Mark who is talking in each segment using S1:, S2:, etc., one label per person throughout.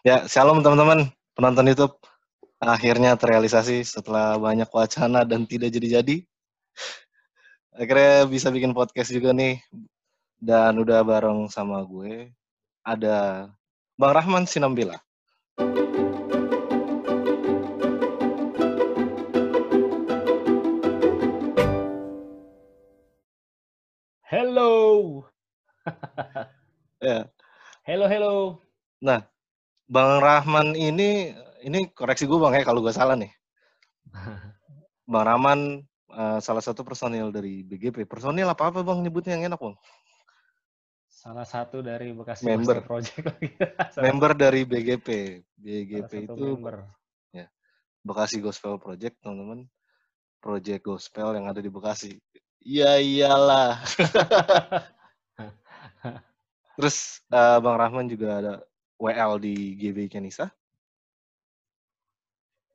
S1: Ya, shalom teman-teman penonton YouTube. Akhirnya terrealisasi setelah banyak wacana dan tidak jadi-jadi. Akhirnya bisa bikin podcast juga nih. Dan udah bareng sama gue. Ada Bang Rahman Sinambila.
S2: Hello.
S1: Ya.
S2: Hello, hello.
S1: Nah, Bang Rahman ini ini koreksi gue Bang ya kalau gue salah nih. Bang Rahman uh, salah satu personil dari BGP. Personil apa apa Bang nyebutnya yang enak Bang?
S2: Salah satu dari Bekasi
S1: Member.
S2: Project lagi.
S1: Member dari BGP. BGP itu
S2: member.
S1: Bekasi Gospel Project, teman-teman. Project Gospel yang ada di Bekasi. Iya iyalah. Terus eh, Bang Rahman juga ada WL di GB Kenisa.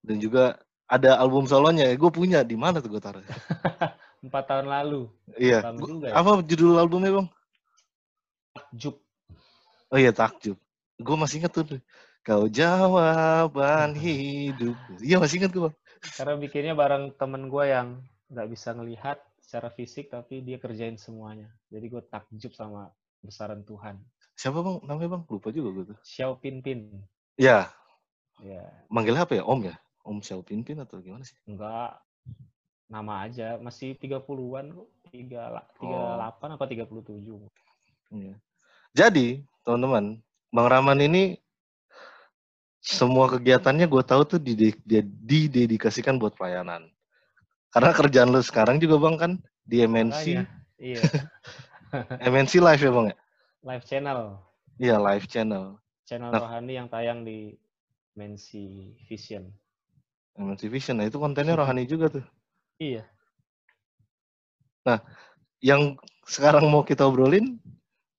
S1: Dan juga ada album solonya. Gue punya di mana tuh gue taruh?
S2: Empat tahun lalu.
S1: iya. Gua-
S2: juga ya.
S1: apa judul albumnya Bang?
S2: Jup.
S1: Oh iya Takjub. Gue masih inget tuh. Kau jawaban hidup. Iya masih inget gue Bang.
S2: Karena bikinnya bareng temen gue yang nggak bisa ngelihat secara fisik, tapi dia kerjain semuanya. Jadi gue takjub sama besaran Tuhan.
S1: Siapa Bang? Namanya Bang? Lupa juga gue tuh.
S2: Xiao Pin Pin.
S1: Ya,
S2: Ya,
S1: manggilnya apa ya? Om ya? Om Xiao Pin Pin atau gimana sih?
S2: enggak nama aja. Masih 30-an kok. 38
S1: Oh.
S2: apa 37.
S1: Iya. Jadi, teman-teman, Bang Rahman ini semua kegiatannya gue tahu tuh didedikasikan buat pelayanan. Karena kerjaan lu sekarang juga Bang kan di MNC,
S2: iya.
S1: MNC live ya Bang ya?
S2: Live channel.
S1: Iya, live channel.
S2: channel
S1: Nah.
S2: rohani yang tayang di Mensi Vision.
S1: MNC Vision. Nah, itu kontennya rohani juga tuh.
S2: Iya.
S1: Yang sekarang mau kita obrolin,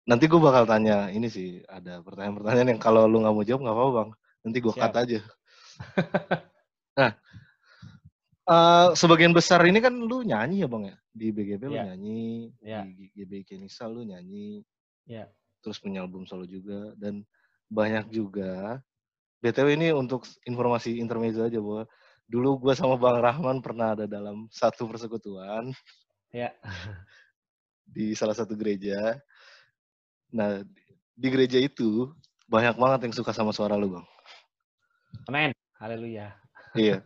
S1: nanti gue bakal tanya. Ini sih ada pertanyaan-pertanyaan yang kalau lu nggak mau jawab nggak apa-apa Bang. Nanti gue cut aja. nah, eh, sebagian besar ini kan lu nyanyi ya Bang ya? Di BGP lu
S2: Iya.
S1: nyanyi,
S2: Iya.
S1: di GB Kenisa lu nyanyi,
S2: Iya.
S1: Terus punya album solo juga, dan banyak juga. BTW ini untuk informasi intermezzo aja bahwa dulu gue sama Bang Rahman pernah ada dalam satu persekutuan
S2: Ya.
S1: di salah satu gereja. Nah, di gereja itu banyak banget yang suka sama suara lu, Bang.
S2: Amin. Haleluya.
S1: Iya.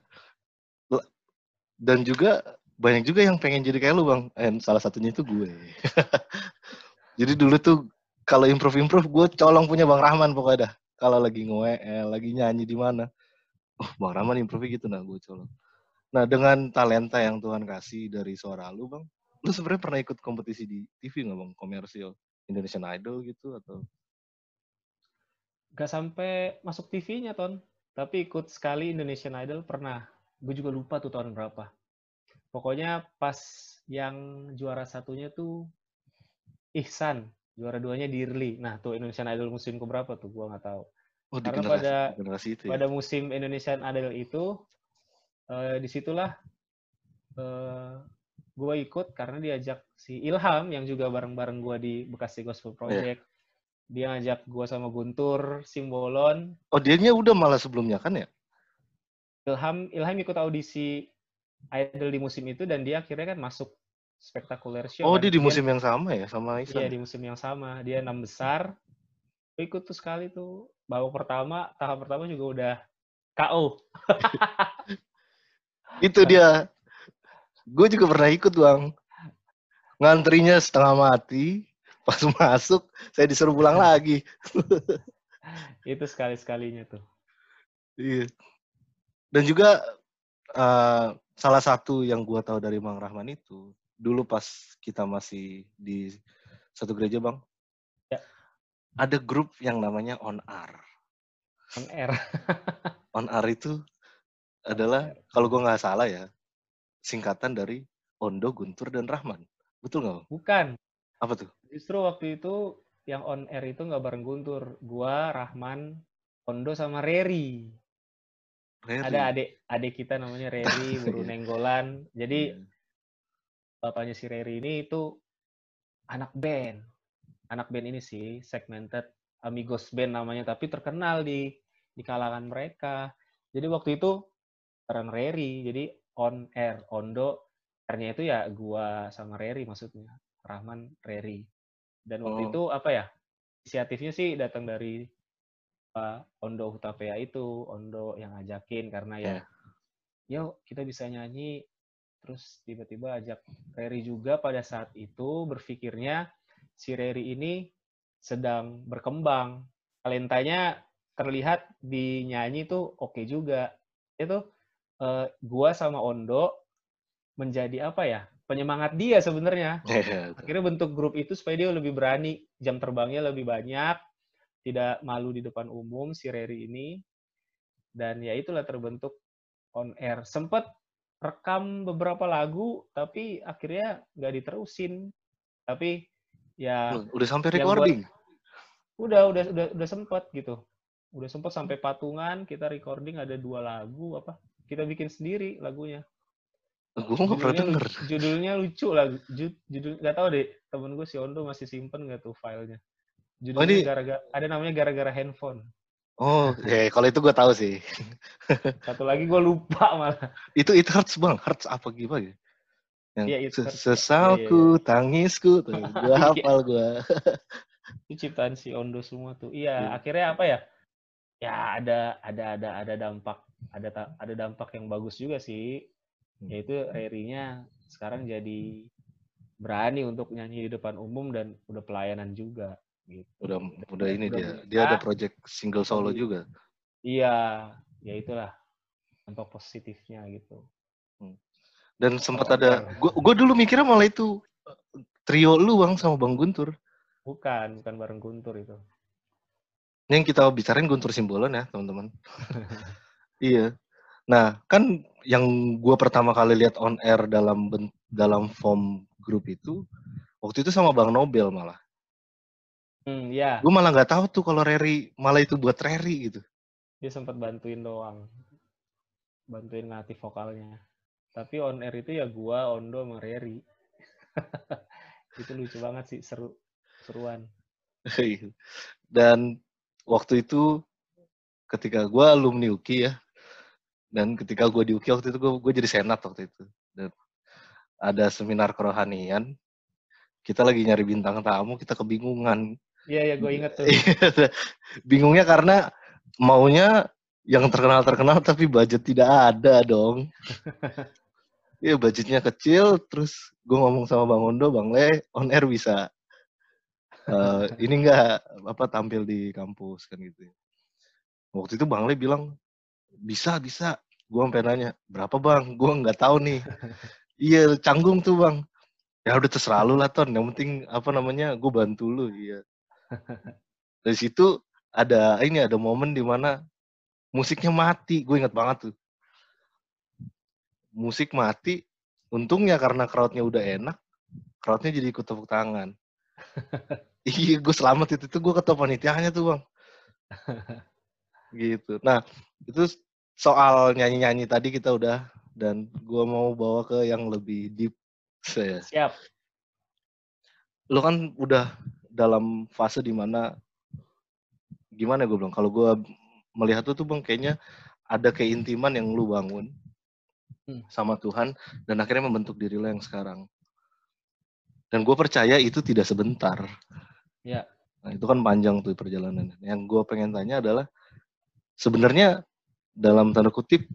S1: Dan juga banyak juga yang pengen jadi kayak lu, Bang. And salah satunya itu gue. jadi dulu tuh kalau improve-improve gue colong punya Bang Rahman pokoknya dah. Kalau lagi nge lagi nyanyi di mana. Oh, Bang Rahman improve gitu nah gue colong. Nah, dengan talenta yang Tuhan kasih dari suara lu, Bang. Lu sebenarnya pernah ikut kompetisi di TV nggak, Bang? Komersial Indonesian Idol gitu atau
S2: Gak sampai masuk TV-nya, Ton. Tapi ikut sekali Indonesian Idol pernah. Gue juga lupa tuh tahun berapa. Pokoknya pas yang juara satunya tuh Ihsan. Juara duanya Dirli. Nah, tuh Indonesian Idol musim keberapa tuh? Gue nggak tahu.
S1: Oh, di
S2: Karena
S1: generasi,
S2: pada-
S1: generasi itu ya.
S2: pada musim Indonesian Idol itu eh, di situlah eh, gue ikut karena diajak si Ilham yang juga bareng-bareng gue di Bekasi Gospel Project dia ngajak gue sama Guntur Simbolon
S1: Oh, dianya udah malah sebelumnya kan ya?
S2: Ilham Ilham ikut audisi Idol di musim itu dan dia akhirnya kan masuk spektakuler show
S1: Oh, dia di musim yang sama ya sama
S2: iya
S1: Isan.
S2: di musim yang sama dia enam besar ikut tuh sekali tuh babak pertama tahap pertama juga udah KO
S1: Itu dia. Gue juga pernah ikut, Bang. Ngantrinya setengah mati. Pas masuk, saya disuruh pulang lagi.
S2: itu sekali sekalinya tuh
S1: Iya. Dan juga eh, salah satu yang gua tahu dari Bang Rahman itu, dulu pas kita masih di satu gereja, Bang.
S2: Ya.
S1: Ada grup yang namanya On Air.
S2: on air
S1: On Air itu adalah kalau gua nggak salah ya, singkatan dari Ondo, Guntur, dan Rahman. Betul nggak,
S2: bukan
S1: Apa tuh?
S2: Justru waktu itu yang on air itu nggak bareng Guntur. Gua, Rahman, Ondo sama Reri.
S1: Reri.
S2: Ada adik adik kita namanya Reri, Buru
S1: Iya.
S2: Nenggolan. Jadi
S1: Iya.
S2: Bapaknya si Reri ini itu anak band. Anak band ini sih segmented Amigos Band namanya, tapi terkenal di di kalangan mereka. Jadi waktu itu bareng Reri, jadi on air, Ondo, R-nya itu ya gua sama Reri maksudnya, Rahman, Reri. Dan waktu
S1: Oh.
S2: itu apa ya? Inisiatifnya sih datang dari Pak Ondo Hutapea itu, Ondo yang ngajakin karena ya, yuk kita bisa nyanyi. Terus tiba-tiba ajak Reri juga pada saat itu berpikirnya si Reri ini sedang berkembang. Talentanya terlihat di nyanyi tuh oke juga. Itu eh, gua sama Ondo menjadi apa ya? Penyemangat dia sebenarnya.
S1: Iya,
S2: Akhirnya bentuk grup itu supaya dia lebih berani, jam terbangnya lebih banyak, tidak malu di depan umum si Reri ini. Dan ya itulah terbentuk on air. Sempet rekam beberapa lagu, tapi akhirnya nggak diterusin. Tapi ya
S1: Udah sampai
S2: yang buat-
S1: recording.
S2: udah udah udah udah sempet gitu. Udah sempet sampai patungan kita recording ada dua lagu apa? Kita bikin sendiri lagunya.
S1: Gue nggak pernah
S2: Judulnya,
S1: denger.
S2: judulnya lucu lah. Ju- Judul nggak tahu deh. Temen gue si Ondo masih simpen nggak tuh filenya. Judulnya
S1: ini-
S2: gara-gara ada namanya gara-gara handphone.
S1: Oh, ya kalau itu gue tahu sih.
S2: Satu lagi gue lupa malah.
S1: Itu itu hurts bang, hurts apa gimana? ya? Yang
S2: Iya, itu
S1: se-
S2: Hurts, Pak.
S1: sesalku, tangisku, tuh. Gue
S2: Iya.
S1: hafal gue.
S2: Itu ciptaan si Ondo semua tuh. Iya,
S1: Iya.
S2: akhirnya apa ya? Ya ada ada ada ada dampak ada ada dampak yang bagus juga sih.
S1: Hmm.
S2: Yaitu Rerinya sekarang jadi berani untuk nyanyi di depan umum dan udah pelayanan juga.
S1: Udah udah ini
S2: udah
S1: dia. Dia ada project single solo juga.
S2: Iya, ya itulah dampak positifnya gitu.
S1: Dan sempat
S2: Oh,
S1: ada, gue gue dulu mikirnya malah itu eh, trio lu bang sama bang Guntur.
S2: Bukan, bukan bareng Guntur itu.
S1: Ini yang kita bicarain Guntur Simbolon ya teman-teman. iya. Nah kan yang gue pertama kali lihat on air dalam dalam form grup itu waktu itu sama bang Nobel malah.
S2: Hmm, ya,
S1: Gue malah nggak tahu tuh kalau Reri malah itu buat Reri gitu.
S2: dia sempat bantuin doang. Bantuin ngelatih vokalnya. Tapi on air itu ya gua, Ondo, sama Reri. itu lucu banget sih, seru. Seruan.
S1: Iya. Dan waktu itu ketika gue alumni UKI ya, dan ketika gue di UKI waktu itu gue gue jadi senat waktu itu. Dan ada seminar kerohanian, kita lagi nyari bintang tamu, kita kebingungan.
S2: Iya, ya gue inget tuh.
S1: Bingungnya karena maunya yang terkenal-terkenal tapi budget tidak ada dong. Iya budgetnya kecil, terus gue ngomong sama Bang Ondo, Bang Le, on air bisa eh, ini enggak apa tampil di kampus kan gitu. ya. Waktu itu Bang Le bilang bisa bisa. Gue sampai nanya berapa Bang? Gue nggak tahu nih. iya canggung tuh Bang. Ya udah terserah lu lah Ton. Yang penting apa namanya gue bantu lu. Iya. Dari situ ada ini ada momen di mana musiknya mati. Gue inget banget tuh. Musik mati. Untungnya karena crowdnya udah enak, crowdnya jadi ikut tepuk tangan. iya, gue selamat itu tuh gue ketua panitianya tuh bang. gitu. Nah itu soal nyanyi-nyanyi tadi kita udah dan gue mau bawa ke yang lebih deep. Saya.
S2: Siap.
S1: Lo kan udah dalam fase di mana gimana gue bilang kalau gue melihat tuh tuh bang kayaknya ada keintiman yang lu bangun
S2: Hmm.
S1: sama Tuhan dan akhirnya membentuk diri lo yang sekarang. Dan gue percaya itu tidak sebentar.
S2: Ya.
S1: Nah, itu kan panjang tuh perjalanan. Yang gue pengen tanya adalah sebenarnya dalam tanda kutip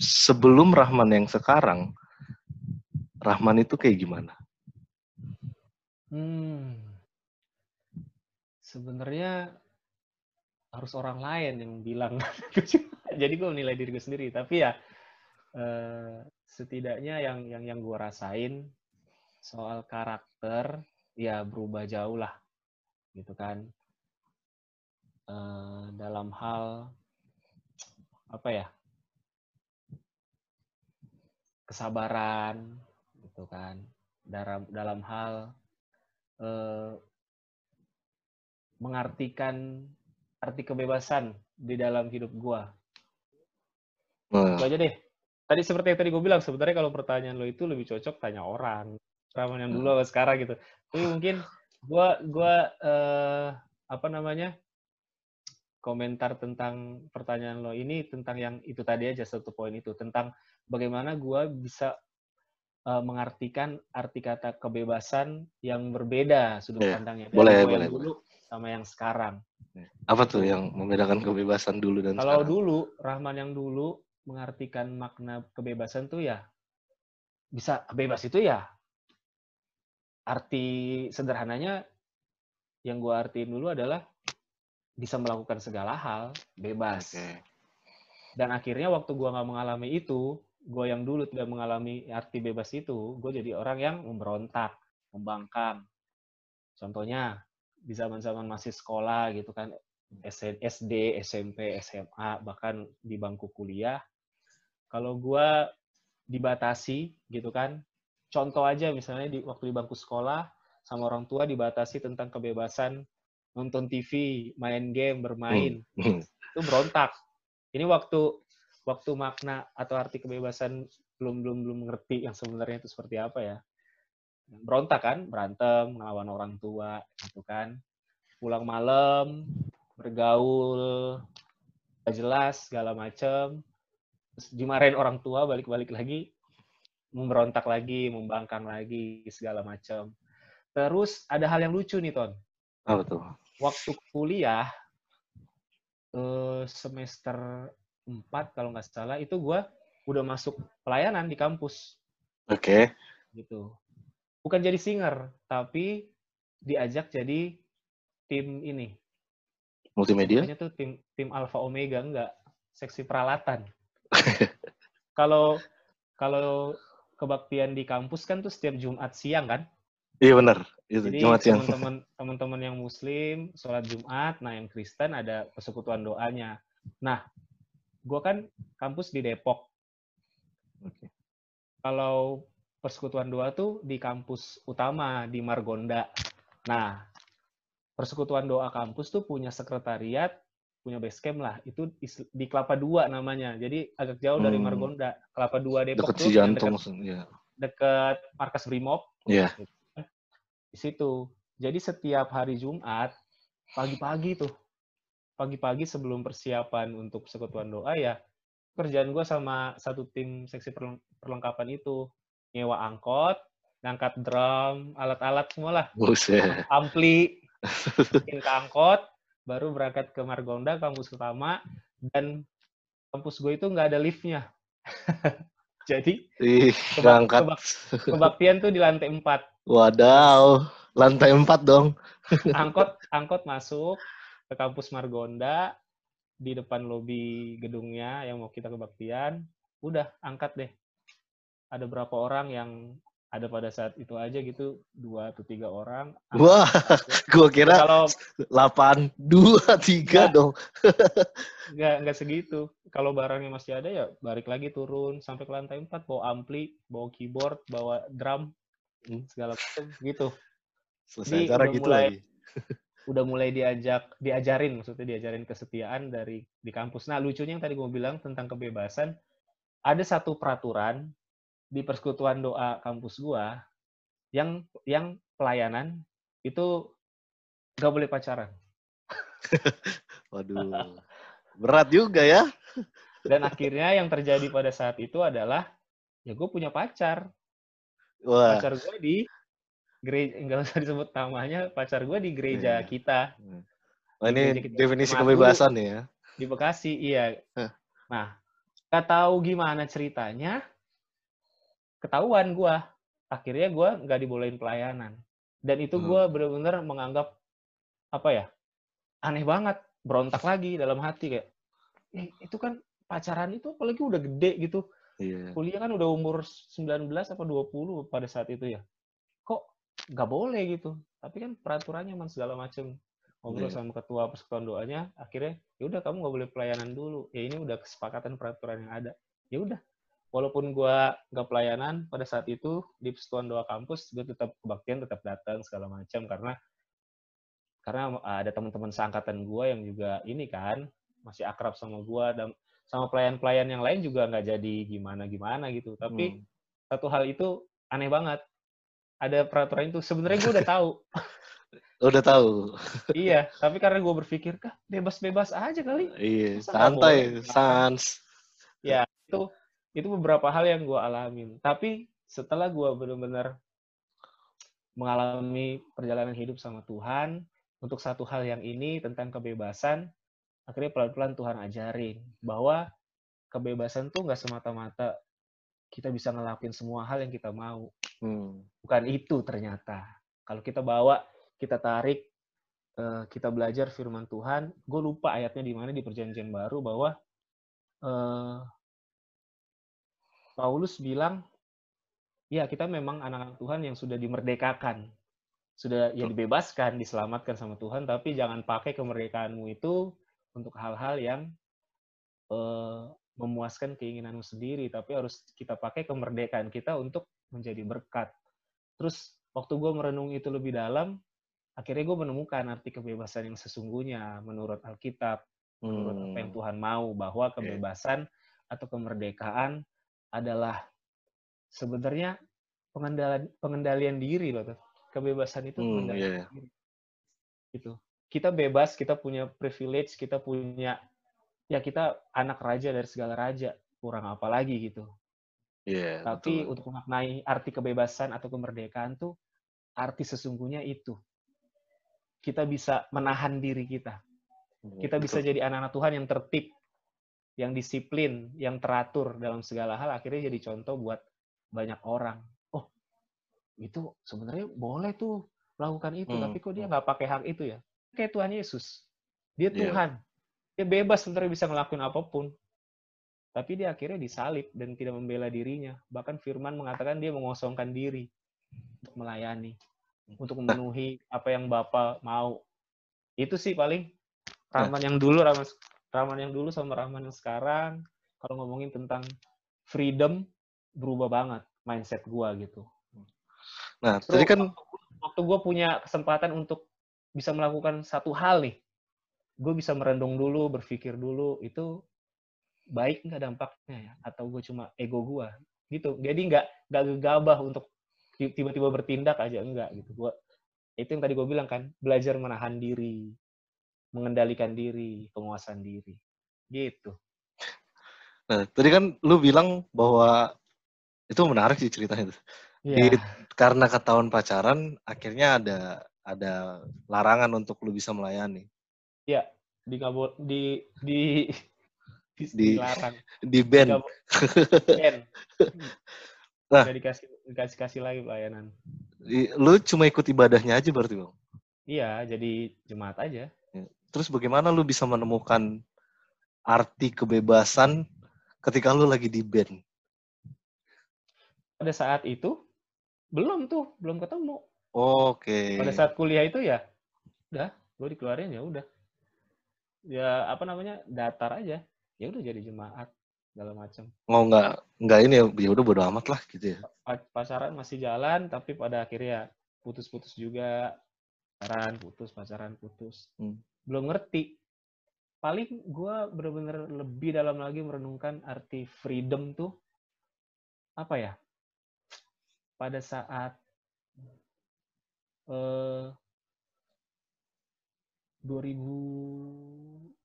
S1: sebelum Rahman yang sekarang, Rahman itu kayak gimana?
S2: Hmm. Sebenarnya harus orang lain yang bilang. Jadi gue menilai diri gue sendiri. Tapi ya eh, setidaknya yang yang yang gue rasain soal karakter ya berubah jauh lah, gitu kan. Eh, dalam hal apa ya? Kesabaran, gitu kan. Dalam dalam hal eh, mengartikan arti kebebasan di dalam hidup gua.
S1: Nah,
S2: Itu aja deh. Tadi seperti yang tadi gue bilang, sebenarnya kalau pertanyaan lo itu lebih cocok tanya orang. Raman yang dulu sama sekarang gitu. Tapi mungkin gua gua eh, apa namanya? komentar tentang pertanyaan lo ini tentang yang itu tadi aja satu poin itu tentang bagaimana gue bisa uh, mengartikan arti kata kebebasan yang berbeda sudut yeah. pandangnya
S1: dari boleh, boleh, yang
S2: dulu boleh. sama yang sekarang.
S1: Apa tuh yang membedakan kebebasan dulu dan
S2: Kalau
S1: sekarang?
S2: dulu Rahman yang dulu mengartikan makna kebebasan tuh ya bisa bebas itu ya arti sederhananya yang gue artiin dulu adalah bisa melakukan segala hal bebas. Okay. Dan akhirnya waktu gue nggak mengalami itu, gue yang dulu tidak mengalami arti bebas itu, gue jadi orang yang memberontak, membangkang. Contohnya di zaman-zaman masih sekolah gitu kan, SD, SMP, SMA, bahkan di bangku kuliah, kalau gue dibatasi gitu kan, contoh aja misalnya di waktu di bangku sekolah sama orang tua dibatasi tentang kebebasan nonton TV, main game, bermain. Hmm. Itu berontak. Ini waktu waktu makna atau arti kebebasan belum belum belum ngerti yang sebenarnya itu seperti apa ya. Berontak kan, berantem, ngelawan orang tua gitu kan. Pulang malam, bergaul, gak jelas segala macem. Terus dimarahin orang tua, balik-balik lagi, memberontak lagi, membangkang lagi, segala macam. Terus ada hal yang lucu nih, Ton.
S1: Apa tuh?
S2: waktu kuliah eh, semester 4 kalau nggak salah itu gue udah masuk pelayanan di kampus.
S1: Oke. Okay.
S2: Gitu. Bukan jadi singer, tapi diajak jadi tim ini.
S1: Multimedia?
S2: Namanya tuh tim tim Alpha Omega enggak, seksi peralatan. kalau kalau kebaktian di kampus kan tuh setiap Jumat siang kan?
S1: Iya benar. Itu
S2: Jadi
S1: Jumat siang.
S2: teman-teman teman-teman yang Muslim sholat Jumat, nah yang Kristen ada persekutuan doanya. Nah, gue kan kampus di Depok. Okay. Kalau persekutuan doa tuh di kampus utama di Margonda. Nah, persekutuan doa kampus tuh punya sekretariat, punya base camp lah. Itu di Kelapa Dua namanya. Jadi agak jauh hmm. dari Margonda. Kelapa Dua Depok
S1: deket tuh si jantung, dekat, ya.
S2: dekat markas Brimob.
S1: Iya. Yeah
S2: di situ. Jadi setiap hari Jumat pagi-pagi tuh, pagi-pagi sebelum persiapan untuk persekutuan doa ya kerjaan gue sama satu tim seksi perlengkapan itu nyewa angkot, ngangkat drum, alat-alat semua lah, ampli, bikin ke angkot, baru berangkat ke Margonda kampus utama dan kampus gue itu nggak ada liftnya. Jadi
S1: Ih, kebak, kebak,
S2: kebaktian tuh di lantai 4.
S1: Wadaw, lantai empat dong.
S2: angkot angkot masuk ke kampus Margonda di depan lobi gedungnya yang mau kita kebaktian. Udah angkat deh. Ada berapa orang yang ada pada saat itu aja gitu dua atau tiga orang.
S1: Wah, gua kira kalau delapan dua tiga dong.
S2: nggak nggak segitu. Kalau barangnya masih ada ya balik lagi turun sampai ke lantai empat bawa ampli, bawa keyboard, bawa drum, Hmm, segala macam gitu.
S1: Selesai Jadi, cara gitu mulai, lagi.
S2: Udah mulai diajak diajarin maksudnya diajarin kesetiaan dari di kampus. Nah, lucunya yang tadi gue bilang tentang kebebasan, ada satu peraturan di persekutuan doa kampus gua yang yang pelayanan itu gak boleh pacaran.
S1: Waduh, berat juga ya.
S2: Dan akhirnya yang terjadi pada saat itu adalah ya gue punya pacar
S1: Wah.
S2: Pacar gue di gereja, enggak usah disebut namanya, pacar gue di gereja yeah. kita.
S1: Oh, ini kita, definisi kebebasan nih ya?
S2: Di Bekasi, iya. Huh. Nah, gak tahu gimana ceritanya, ketahuan gue. Akhirnya gue nggak dibolehin pelayanan. Dan itu gue hmm. bener-bener menganggap, apa ya, aneh banget. Berontak lagi dalam hati kayak, eh, itu kan pacaran itu apalagi udah gede gitu
S1: Yeah.
S2: Kuliah kan udah umur 19 apa 20 pada saat itu ya. Nggak boleh gitu. Tapi kan peraturannya man segala macem. Ngobrol yeah. sama ketua persekutuan doanya, akhirnya ya udah kamu nggak boleh pelayanan dulu. Ya ini udah kesepakatan peraturan yang ada. Ya udah. Walaupun gua nggak pelayanan pada saat itu di persekutuan doa kampus, gue tetap kebaktian, tetap datang segala macam karena karena ada teman-teman seangkatan gue yang juga ini kan masih akrab sama gue dan sama pelayan-pelayan yang lain juga nggak jadi gimana-gimana gitu. Tapi hmm. satu hal itu aneh banget. Ada peraturan itu sebenarnya gue udah tahu.
S1: Udah tahu.
S2: iya, tapi karena gue berpikir, kah bebas-bebas aja kali.
S1: Iya,
S2: Masa
S1: santai, sans.
S2: Ya, itu itu beberapa hal yang gue alamin. Tapi setelah gue benar-benar mengalami perjalanan hidup sama Tuhan, untuk satu hal yang ini tentang kebebasan, akhirnya pelan-pelan Tuhan ajarin bahwa kebebasan tuh nggak semata-mata kita bisa ngelakuin semua hal yang kita mau.
S1: Hmm.
S2: Bukan itu ternyata. Kalau kita bawa, kita tarik, eh, kita belajar firman Tuhan, gue lupa ayatnya di mana di perjanjian baru bahwa eh, Paulus bilang, ya kita memang anak-anak Tuhan yang sudah dimerdekakan, sudah ya dibebaskan, diselamatkan sama Tuhan, tapi jangan pakai kemerdekaanmu itu untuk hal-hal yang eh, memuaskan keinginanmu sendiri, tapi harus kita pakai kemerdekaan kita untuk menjadi berkat. Terus waktu gue merenung itu lebih dalam, akhirnya gue menemukan arti kebebasan yang sesungguhnya menurut Alkitab, menurut apa yang
S1: Hmm.
S2: Tuhan mau, bahwa kebebasan atau kemerdekaan adalah sebenarnya pengendalian pengendalian diri loh. Tuh. Kebebasan itu
S1: Hmm,
S2: pengendalian
S1: iya, iya.
S2: diri. Gitu. Kita bebas, kita punya privilege, kita punya ya kita anak raja dari segala raja, kurang apa lagi gitu.
S1: Iya,
S2: Tapi
S1: betul.
S2: untuk memaknai arti kebebasan atau kemerdekaan tuh arti sesungguhnya itu. Kita bisa menahan diri kita. Kita bisa
S1: Betul.
S2: jadi anak-anak Tuhan yang tertib, yang disiplin, yang teratur dalam segala hal akhirnya jadi contoh buat banyak orang. Oh, itu sebenarnya boleh tuh melakukan itu,
S1: Hmm,
S2: tapi kok dia
S1: hmm.
S2: nggak pakai hak itu ya? Kayak Tuhan Yesus. Dia
S1: Iya.
S2: Tuhan. Dia bebas sebenarnya bisa ngelakuin apa pun. Tapi dia akhirnya disalib dan tidak membela dirinya. Bahkan firman mengatakan dia mengosongkan diri untuk melayani, untuk memenuhi apa yang Bapa mau. Itu sih paling
S1: Nah.
S2: Rahman yang dulu, Rahman, Rahman yang dulu sama Rahman yang sekarang. Kalau ngomongin tentang freedom, berubah banget mindset gua gitu.
S1: Nah,
S2: Justru
S1: tadi kan
S2: waktu gue punya kesempatan untuk bisa melakukan satu hal nih, gue bisa merendung dulu, berpikir dulu, itu baik nggak dampaknya ya? Atau gue cuma ego gue gitu. Jadi nggak nggak gegabah untuk ti- tiba-tiba bertindak aja enggak gitu. Gua itu yang tadi gue bilang kan, belajar menahan diri, mengendalikan diri, penguasaan diri, gitu.
S1: nah, tadi kan lu bilang bahwa itu menarik sih ceritanya itu. Di-
S2: Iya,
S1: Karena ketahuan pacaran, akhirnya ada ada larangan untuk lu bisa melayani.
S2: iya, nggak bo- di di di,
S1: Di-
S2: dilarang,
S1: Di band.
S2: Nggak bo- ban.
S1: Nah.
S2: Nggak dikasih dikasih kasih lagi pelayanan.
S1: Lu cuma ikut ibadahnya aja berarti, Bang.
S2: Iya, jadi jemaat aja.
S1: Terus bagaimana lu bisa menemukan arti kebebasan ketika lu lagi di band?
S2: Pada saat itu belum tuh, belum ketemu.
S1: Oke.
S2: Pada saat kuliah itu ya, udah, gue dikeluarin ya udah. Ya apa namanya, datar aja. Ya udah jadi jemaat segala macam.
S1: Mau nggak nggak ini ya, ya udah bodo amat lah gitu ya.
S2: Pa- Pacaran masih jalan, tapi pada akhirnya putus-putus juga. Pacaran putus, pacaran putus.
S1: Hmm.
S2: Belum ngerti. Paling gue bener-bener lebih dalam lagi merenungkan arti freedom tuh apa ya? Pada saat eh 2000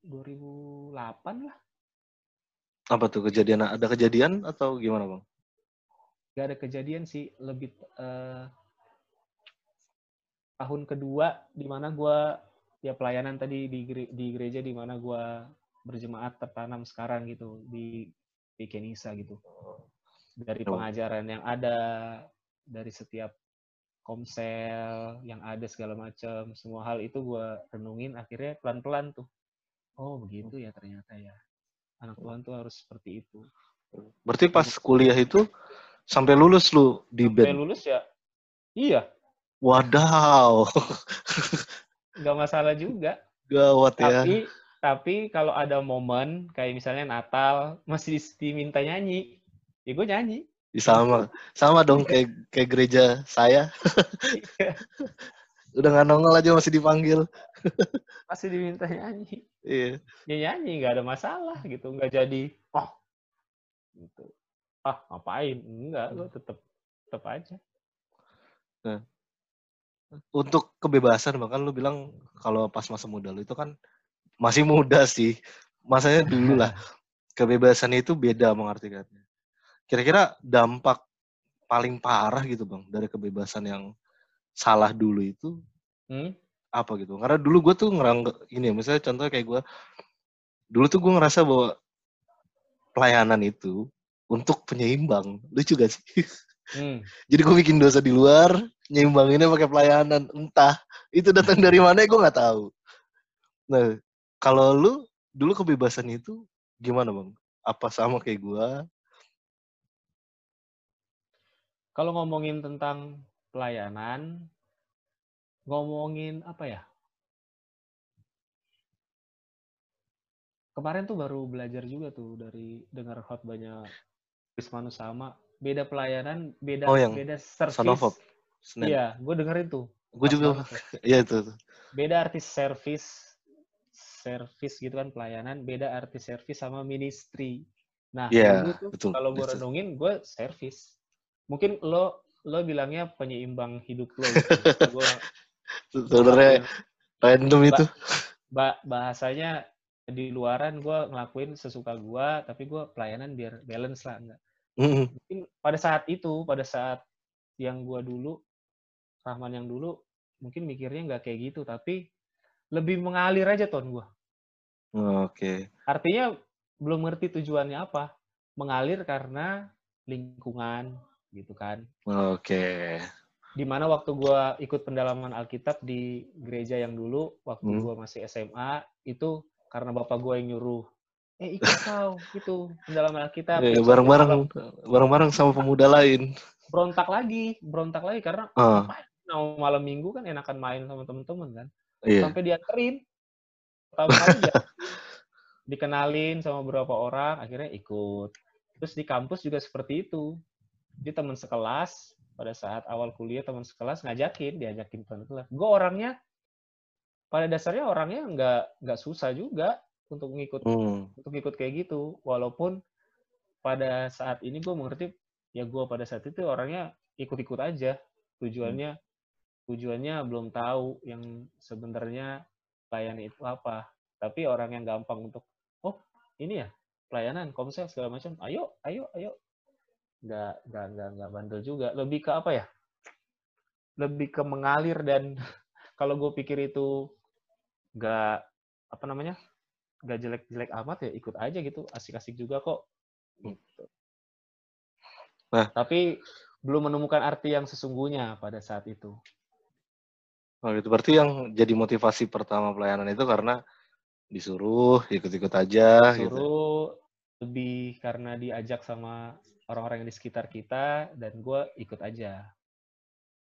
S2: 2008 lah.
S1: Apa tuh kejadian? Ada kejadian atau gimana, Bang?
S2: Gak ada kejadian sih, lebih eh, tahun kedua di mana gua ya pelayanan tadi di gere- di gereja di mana gua berjemaat tertanam sekarang gitu di di Kenisa gitu. Dari
S1: Oh.
S2: pengajaran yang ada dari setiap komsel yang ada segala macam, semua hal itu gua renungin akhirnya pelan-pelan tuh. Oh, begitu ya ternyata ya. Anak Tuhan tuh harus seperti itu.
S1: Berarti pas kuliah itu sampai lulus lu di
S2: Sampai
S1: band.
S2: lulus ya. Iya,
S1: Wadaw.
S2: nggak masalah juga.
S1: Gawat ya.
S2: Tapi tapi kalau ada momen kayak misalnya Natal masih diminta nyanyi, ya gue nyanyi.
S1: Sama sama dong kayak kayak gereja saya. Udah nggak nongol aja masih dipanggil.
S2: masih diminta nyanyi.
S1: Iya.
S2: Ya nyanyi nggak ada masalah gitu, nggak jadi oh gitu. Ah ngapain? Enggak, lo tetep tetep aja.
S1: untuk kebebasan bahkan lu bilang kalau pas masa muda lu itu kan masih muda sih. Masanya dulu lah. Kebebasan itu beda mengartikannya. Kira-kira dampak paling parah gitu bang dari kebebasan yang salah dulu itu hmm? Apa gitu? Karena dulu gue tuh ngerang ini, misalnya contoh kayak gue dulu tuh gue ngerasa bahwa pelayanan itu untuk penyeimbang. Lucu gak sih? Hmm. Jadi gue bikin dosa di luar, nyeimbanginnya pakai pelayanan. Entah itu datang dari mana gue nggak tahu. Nah, kalau lu dulu kebebasan itu gimana bang? Apa sama kayak gue?
S2: Kalau ngomongin tentang pelayanan, ngomongin apa ya? Kemarin tuh baru belajar juga tuh dari dengar khotbahnya Wismanu sama beda pelayanan, beda
S1: oh, yang
S2: beda service. Iya, gue dengerin tuh.
S1: Gue juga. Iya itu.
S2: Beda artis service, service gitu kan pelayanan. Beda artis service sama ministry. Nah,
S1: yeah,
S2: kalau gue renungin, gue service. Mungkin lo lo bilangnya penyeimbang hidup lo. Gitu.
S1: gua, Sebenarnya random itu.
S2: Ba bahasanya di luaran gue ngelakuin sesuka gue, tapi gue pelayanan biar balance lah enggak Mm. Mungkin pada saat itu, pada saat yang gua dulu, Rahman yang dulu, mungkin mikirnya nggak kayak gitu, tapi lebih mengalir aja ton gua.
S1: Oke. Okay.
S2: Artinya belum ngerti tujuannya apa, mengalir karena lingkungan gitu kan.
S1: Oke. Okay.
S2: Di mana waktu gua ikut pendalaman Alkitab di gereja yang dulu, waktu hmm. gua masih SMA, itu karena bapak gua yang nyuruh eh ikut kau gitu dalam Alkitab.
S1: Yeah, bareng-bareng bareng-bareng sama pemuda lain.
S2: Berontak lagi, berontak lagi karena uh. mau malam minggu kan enakan main sama temen-temen kan. Yeah. Sampai dianterin. Pertama kali dikenalin sama beberapa orang, akhirnya ikut. Terus di kampus juga seperti itu. Dia teman sekelas, pada saat awal kuliah teman sekelas ngajakin, diajakin teman kelas. Gue orangnya pada dasarnya orangnya nggak nggak susah juga untuk ngikut hmm. untuk ngikut kayak gitu. Walaupun pada saat ini gue mengerti ya gue pada saat itu orangnya ikut-ikut aja. Tujuannya tujuannya belum tahu yang sebenarnya pelayanan itu apa. Tapi orang yang gampang untuk oh ini ya pelayanan komsel segala macam. Ayo ayo ayo nggak nggak nggak nggak bandel juga lebih ke apa ya lebih ke mengalir dan kalau gue pikir itu nggak apa namanya gak jelek-jelek amat ya ikut aja gitu asik-asik juga kok gitu. nah tapi belum menemukan arti yang sesungguhnya pada saat itu
S1: oh gitu berarti yang jadi motivasi pertama pelayanan itu karena disuruh ikut-ikut aja
S2: gitu? disuruh gitu. lebih karena diajak sama orang-orang yang di sekitar kita dan gue ikut aja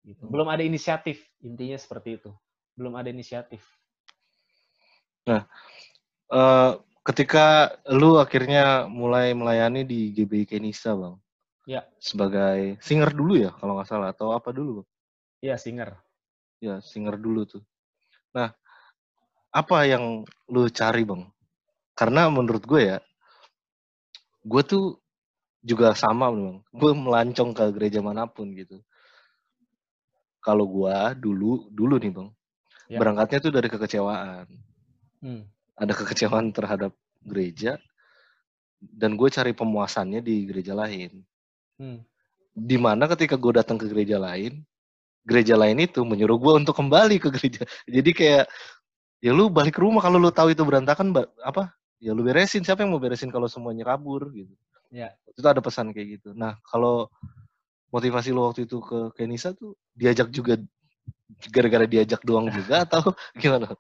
S2: gitu. Hmm. belum ada inisiatif intinya seperti itu belum ada inisiatif
S1: nah uh, ketika lu akhirnya mulai melayani di GBI Kenisa, Bang.
S2: Ya.
S1: Sebagai singer dulu ya, kalau nggak salah, atau apa dulu, Bang?
S2: Iya, singer.
S1: Ya, singer dulu tuh. Nah, apa yang lu cari, Bang? Karena menurut gue ya, gue tuh juga sama, Bang. Gue melancong ke gereja mana pun gitu. Kalau gue dulu, dulu nih, Bang, ya. berangkatnya tuh dari kekecewaan. Hmm ada kekecewaan terhadap gereja dan gue cari pemuasannya di gereja lain. Hmm. Di mana ketika gue datang ke gereja lain, gereja lain itu menyuruh gue untuk kembali ke gereja. Jadi kayak ya lu balik ke rumah kalau lu tahu itu berantakan apa? Ya lu beresin. Siapa yang mau beresin kalau semuanya kabur gitu?
S2: Ya.
S1: Itu ada pesan kayak gitu. Nah kalau motivasi lu waktu itu ke Kenisa tuh diajak juga gara-gara diajak doang juga atau gimana?